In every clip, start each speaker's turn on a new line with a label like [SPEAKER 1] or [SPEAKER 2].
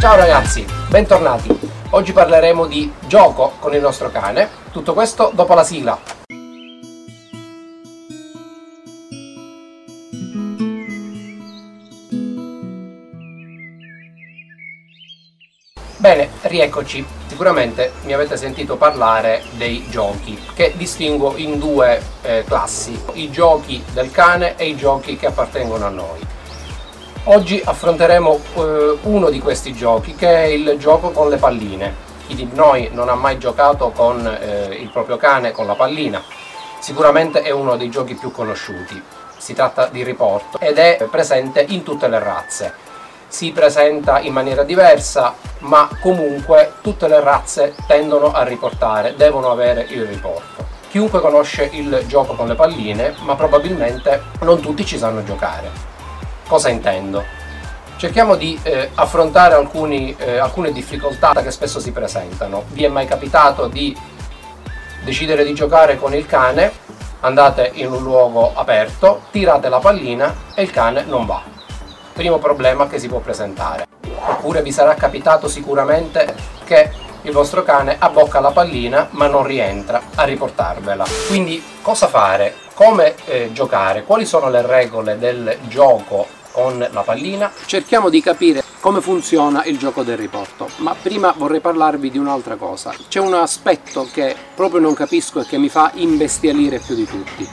[SPEAKER 1] Ciao ragazzi, bentornati. Oggi parleremo di gioco con il nostro cane. Tutto questo dopo la sigla. Bene, rieccoci. Sicuramente mi avete sentito parlare dei giochi, che distingo in due eh, classi, i giochi del cane e i giochi che appartengono a noi. Oggi affronteremo eh, uno di questi giochi, che è il gioco con le palline. Chi di noi non ha mai giocato con eh, il proprio cane con la pallina? Sicuramente è uno dei giochi più conosciuti. Si tratta di riporto ed è presente in tutte le razze si presenta in maniera diversa, ma comunque tutte le razze tendono a riportare, devono avere il riporto. Chiunque conosce il gioco con le palline, ma probabilmente non tutti ci sanno giocare. Cosa intendo? Cerchiamo di eh, affrontare alcuni, eh, alcune difficoltà che spesso si presentano. Vi è mai capitato di decidere di giocare con il cane? Andate in un luogo aperto, tirate la pallina e il cane non va primo problema che si può presentare. Oppure vi sarà capitato sicuramente che il vostro cane abbocca la pallina ma non rientra a riportarvela. Quindi cosa fare? Come eh, giocare? Quali sono le regole del gioco con la pallina? Cerchiamo di capire come funziona il gioco del riporto, ma prima vorrei parlarvi di un'altra cosa. C'è un aspetto che proprio non capisco e che mi fa imbestialire più di tutti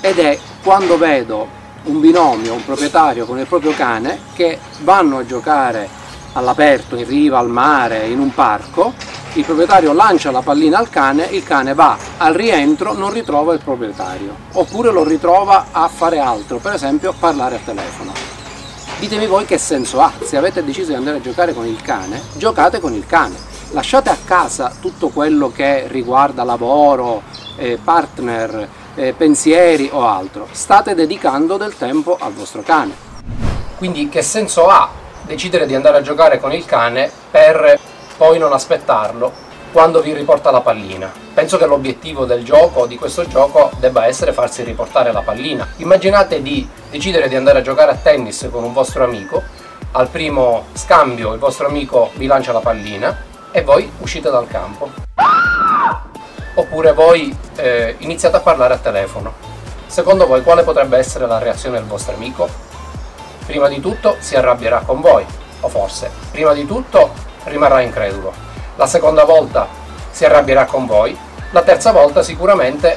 [SPEAKER 1] ed è quando vedo un binomio, un proprietario con il proprio cane che vanno a giocare all'aperto, in riva, al mare, in un parco, il proprietario lancia la pallina al cane, il cane va al rientro, non ritrova il proprietario, oppure lo ritrova a fare altro, per esempio parlare a telefono. Ditemi voi che senso ha, se avete deciso di andare a giocare con il cane, giocate con il cane, lasciate a casa tutto quello che riguarda lavoro, eh, partner, eh, pensieri o altro, state dedicando del tempo al vostro cane. Quindi che senso ha decidere di andare a giocare con il cane per poi non aspettarlo quando vi riporta la pallina. Penso che l'obiettivo del gioco, di questo gioco, debba essere farsi riportare la pallina. Immaginate di decidere di andare a giocare a tennis con un vostro amico, al primo scambio il vostro amico vi lancia la pallina e voi uscite dal campo oppure voi eh, iniziate a parlare a telefono. Secondo voi quale potrebbe essere la reazione del vostro amico? Prima di tutto si arrabbierà con voi, o forse, prima di tutto rimarrà incredulo. La seconda volta si arrabbierà con voi, la terza volta sicuramente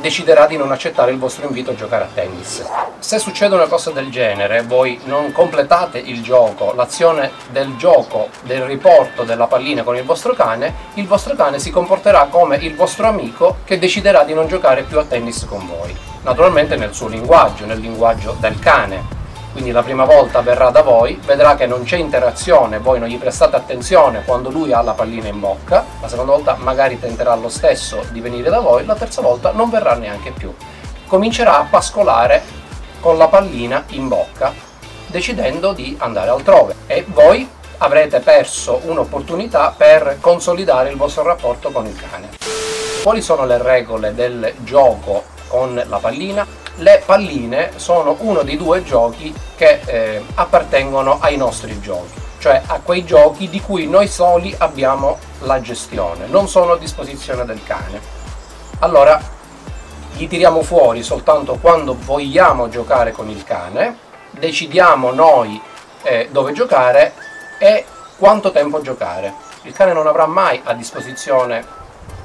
[SPEAKER 1] deciderà di non accettare il vostro invito a giocare a tennis. Se succede una cosa del genere, voi non completate il gioco, l'azione del gioco, del riporto della pallina con il vostro cane, il vostro cane si comporterà come il vostro amico che deciderà di non giocare più a tennis con voi. Naturalmente nel suo linguaggio, nel linguaggio del cane, quindi la prima volta verrà da voi, vedrà che non c'è interazione, voi non gli prestate attenzione quando lui ha la pallina in bocca, la seconda volta magari tenterà lo stesso di venire da voi, la terza volta non verrà neanche più. Comincerà a pascolare con la pallina in bocca, decidendo di andare altrove e voi avrete perso un'opportunità per consolidare il vostro rapporto con il cane. Quali sono le regole del gioco con la pallina? Le palline sono uno dei due giochi che eh, appartengono ai nostri giochi, cioè a quei giochi di cui noi soli abbiamo la gestione, non sono a disposizione del cane. Allora li tiriamo fuori soltanto quando vogliamo giocare con il cane, decidiamo noi eh, dove giocare e quanto tempo giocare. Il cane non avrà mai a disposizione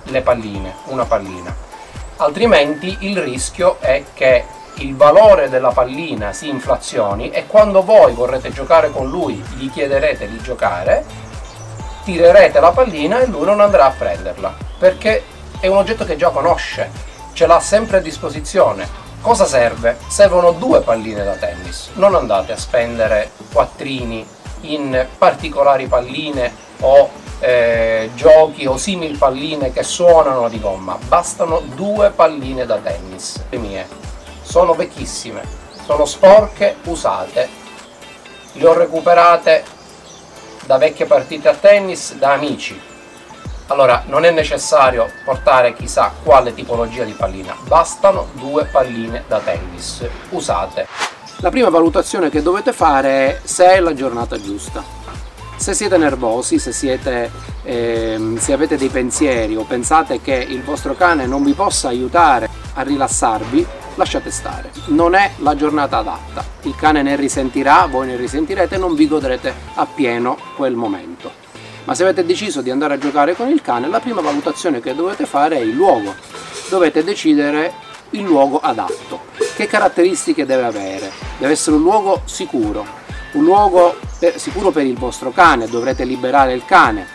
[SPEAKER 1] le palline, una pallina altrimenti il rischio è che il valore della pallina si inflazioni e quando voi vorrete giocare con lui, gli chiederete di giocare, tirerete la pallina e lui non andrà a prenderla, perché è un oggetto che già conosce, ce l'ha sempre a disposizione. Cosa serve? Servono due palline da tennis, non andate a spendere quattrini in particolari palline o eh, giochi o simil palline che suonano di gomma, bastano due palline da tennis, le mie, sono vecchissime, sono sporche, usate, le ho recuperate da vecchie partite a tennis da amici. Allora, non è necessario portare chissà quale tipologia di pallina, bastano due palline da tennis usate. La prima valutazione che dovete fare è se è la giornata giusta se siete nervosi, se, siete, ehm, se avete dei pensieri o pensate che il vostro cane non vi possa aiutare a rilassarvi, lasciate stare. Non è la giornata adatta. Il cane ne risentirà, voi ne risentirete e non vi godrete appieno quel momento. Ma se avete deciso di andare a giocare con il cane, la prima valutazione che dovete fare è il luogo. Dovete decidere il luogo adatto. Che caratteristiche deve avere? Deve essere un luogo sicuro, un luogo per, sicuro per il vostro cane, dovrete liberare il cane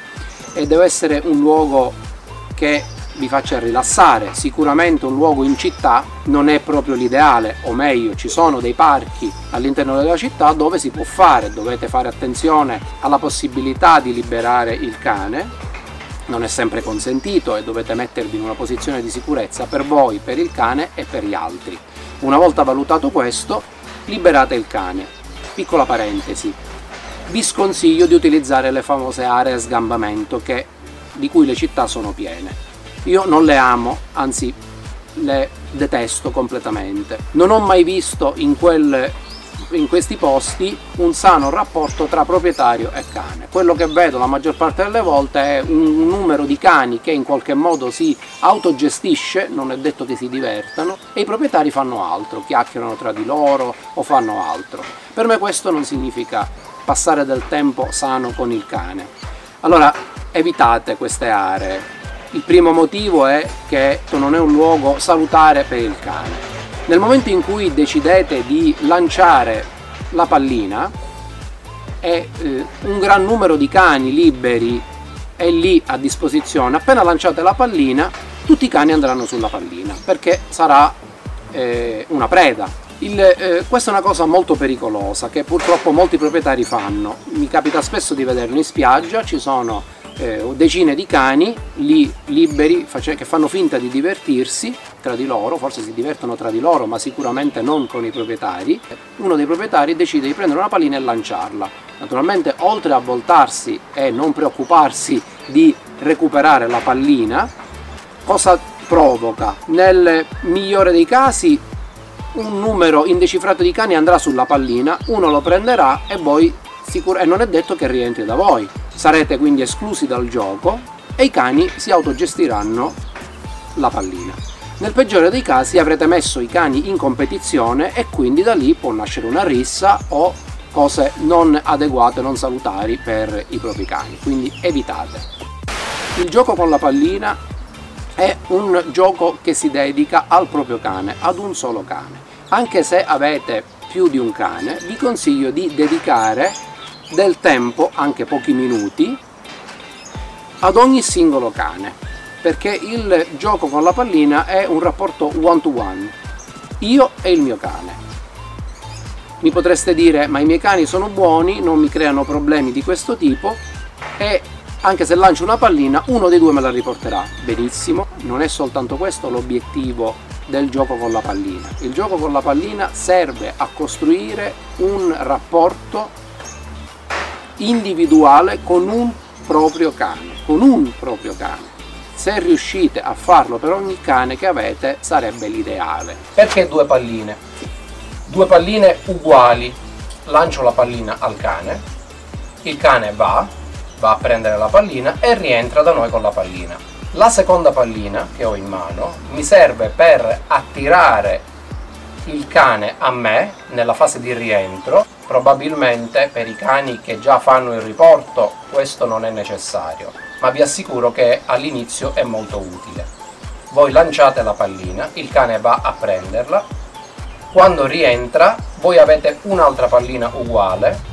[SPEAKER 1] e deve essere un luogo che vi faccia rilassare. Sicuramente un luogo in città non è proprio l'ideale, o meglio, ci sono dei parchi all'interno della città dove si può fare, dovete fare attenzione alla possibilità di liberare il cane. Non è sempre consentito e dovete mettervi in una posizione di sicurezza per voi, per il cane e per gli altri. Una volta valutato questo, liberate il cane. Piccola parentesi, vi sconsiglio di utilizzare le famose aree a sgambamento che, di cui le città sono piene. Io non le amo, anzi le detesto completamente. Non ho mai visto in, quel, in questi posti un sano rapporto tra proprietario e cane. Quello che vedo la maggior parte delle volte è un numero di cani che in qualche modo si autogestisce, non è detto che si divertano, e i proprietari fanno altro, chiacchierano tra di loro o fanno altro. Per me questo non significa passare del tempo sano con il cane. Allora evitate queste aree. Il primo motivo è che non è un luogo salutare per il cane. Nel momento in cui decidete di lanciare la pallina e eh, un gran numero di cani liberi è lì a disposizione, appena lanciate la pallina tutti i cani andranno sulla pallina perché sarà eh, una preda il, eh, questa è una cosa molto pericolosa che purtroppo molti proprietari fanno. Mi capita spesso di vederlo in spiaggia, ci sono eh, decine di cani lì liberi che fanno finta di divertirsi tra di loro, forse si divertono tra di loro ma sicuramente non con i proprietari. Uno dei proprietari decide di prendere una pallina e lanciarla. Naturalmente oltre a voltarsi e non preoccuparsi di recuperare la pallina, cosa provoca? Nel migliore dei casi un numero indecifrato di cani andrà sulla pallina, uno lo prenderà e voi sicur- e non è detto che rientri da voi. Sarete quindi esclusi dal gioco e i cani si autogestiranno la pallina. Nel peggiore dei casi avrete messo i cani in competizione e quindi da lì può nascere una rissa o cose non adeguate, non salutari per i propri cani, quindi evitate. Il gioco con la pallina è un gioco che si dedica al proprio cane, ad un solo cane. Anche se avete più di un cane, vi consiglio di dedicare del tempo, anche pochi minuti, ad ogni singolo cane, perché il gioco con la pallina è un rapporto one to one, io e il mio cane. Mi potreste dire, ma i miei cani sono buoni, non mi creano problemi di questo tipo e anche se lancio una pallina uno dei due me la riporterà benissimo non è soltanto questo l'obiettivo del gioco con la pallina il gioco con la pallina serve a costruire un rapporto individuale con un proprio cane con un proprio cane Se riuscite a farlo per ogni cane che avete sarebbe l'ideale. Perché due palline? Due palline uguali. Lancio la pallina al cane, il cane va, va a prendere la pallina e rientra da noi con la pallina. La seconda pallina che ho in mano mi serve per attirare il cane a me nella fase di rientro. Probabilmente per i cani che già fanno il riporto questo non è necessario ma vi assicuro che all'inizio è molto utile. Voi lanciate la pallina il cane va a prenderla. Quando rientra voi avete un'altra pallina uguale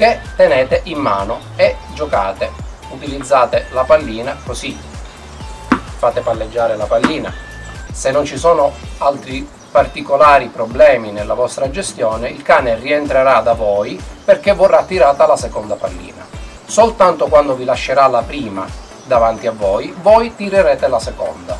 [SPEAKER 1] che tenete in mano e giocate utilizzate la pallina così fate palleggiare la pallina se non ci sono altri particolari problemi nella vostra gestione, il cane rientrerà da voi perché vorrà tirata la seconda pallina. Soltanto quando vi lascerà la prima davanti a voi, voi tirerete la seconda.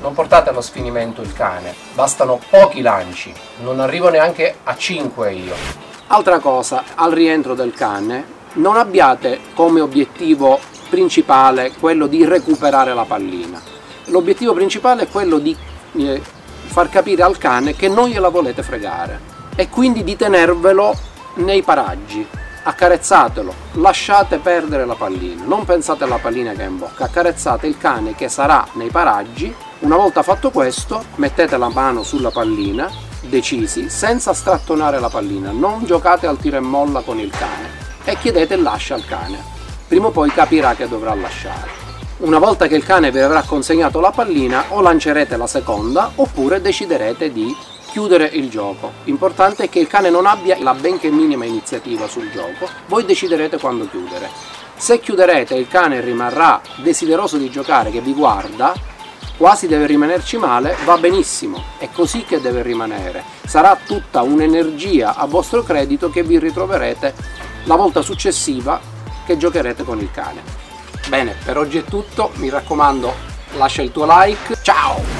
[SPEAKER 1] Non portate allo sfinimento il cane, bastano pochi lanci, non arrivo neanche a 5 io. Altra cosa, al rientro del cane, non abbiate come obiettivo principale quello di recuperare la pallina. L'obiettivo principale è quello di eh, far capire al cane che non gliela volete fregare e quindi di tenervelo nei paraggi accarezzatelo, lasciate perdere la pallina, non pensate alla pallina che è in bocca, accarezzate il cane che sarà nei paraggi, una volta fatto questo mettete la mano sulla pallina, decisi, senza strattonare la pallina, non giocate al tiro e molla con il cane e chiedete lascia al cane, prima o poi capirà che dovrà lasciare. Una volta che il cane vi avrà consegnato la pallina o lancerete la seconda oppure deciderete di chiudere il gioco. L'importante è che il cane non abbia la benché minima iniziativa sul gioco, voi deciderete quando chiudere. Se chiuderete e il cane rimarrà desideroso di giocare, che vi guarda, quasi deve rimanerci male, va benissimo, è così che deve rimanere. Sarà tutta un'energia a vostro credito che vi ritroverete la volta successiva che giocherete con il cane. Bene, per oggi è tutto, mi raccomando lascia il tuo like, ciao!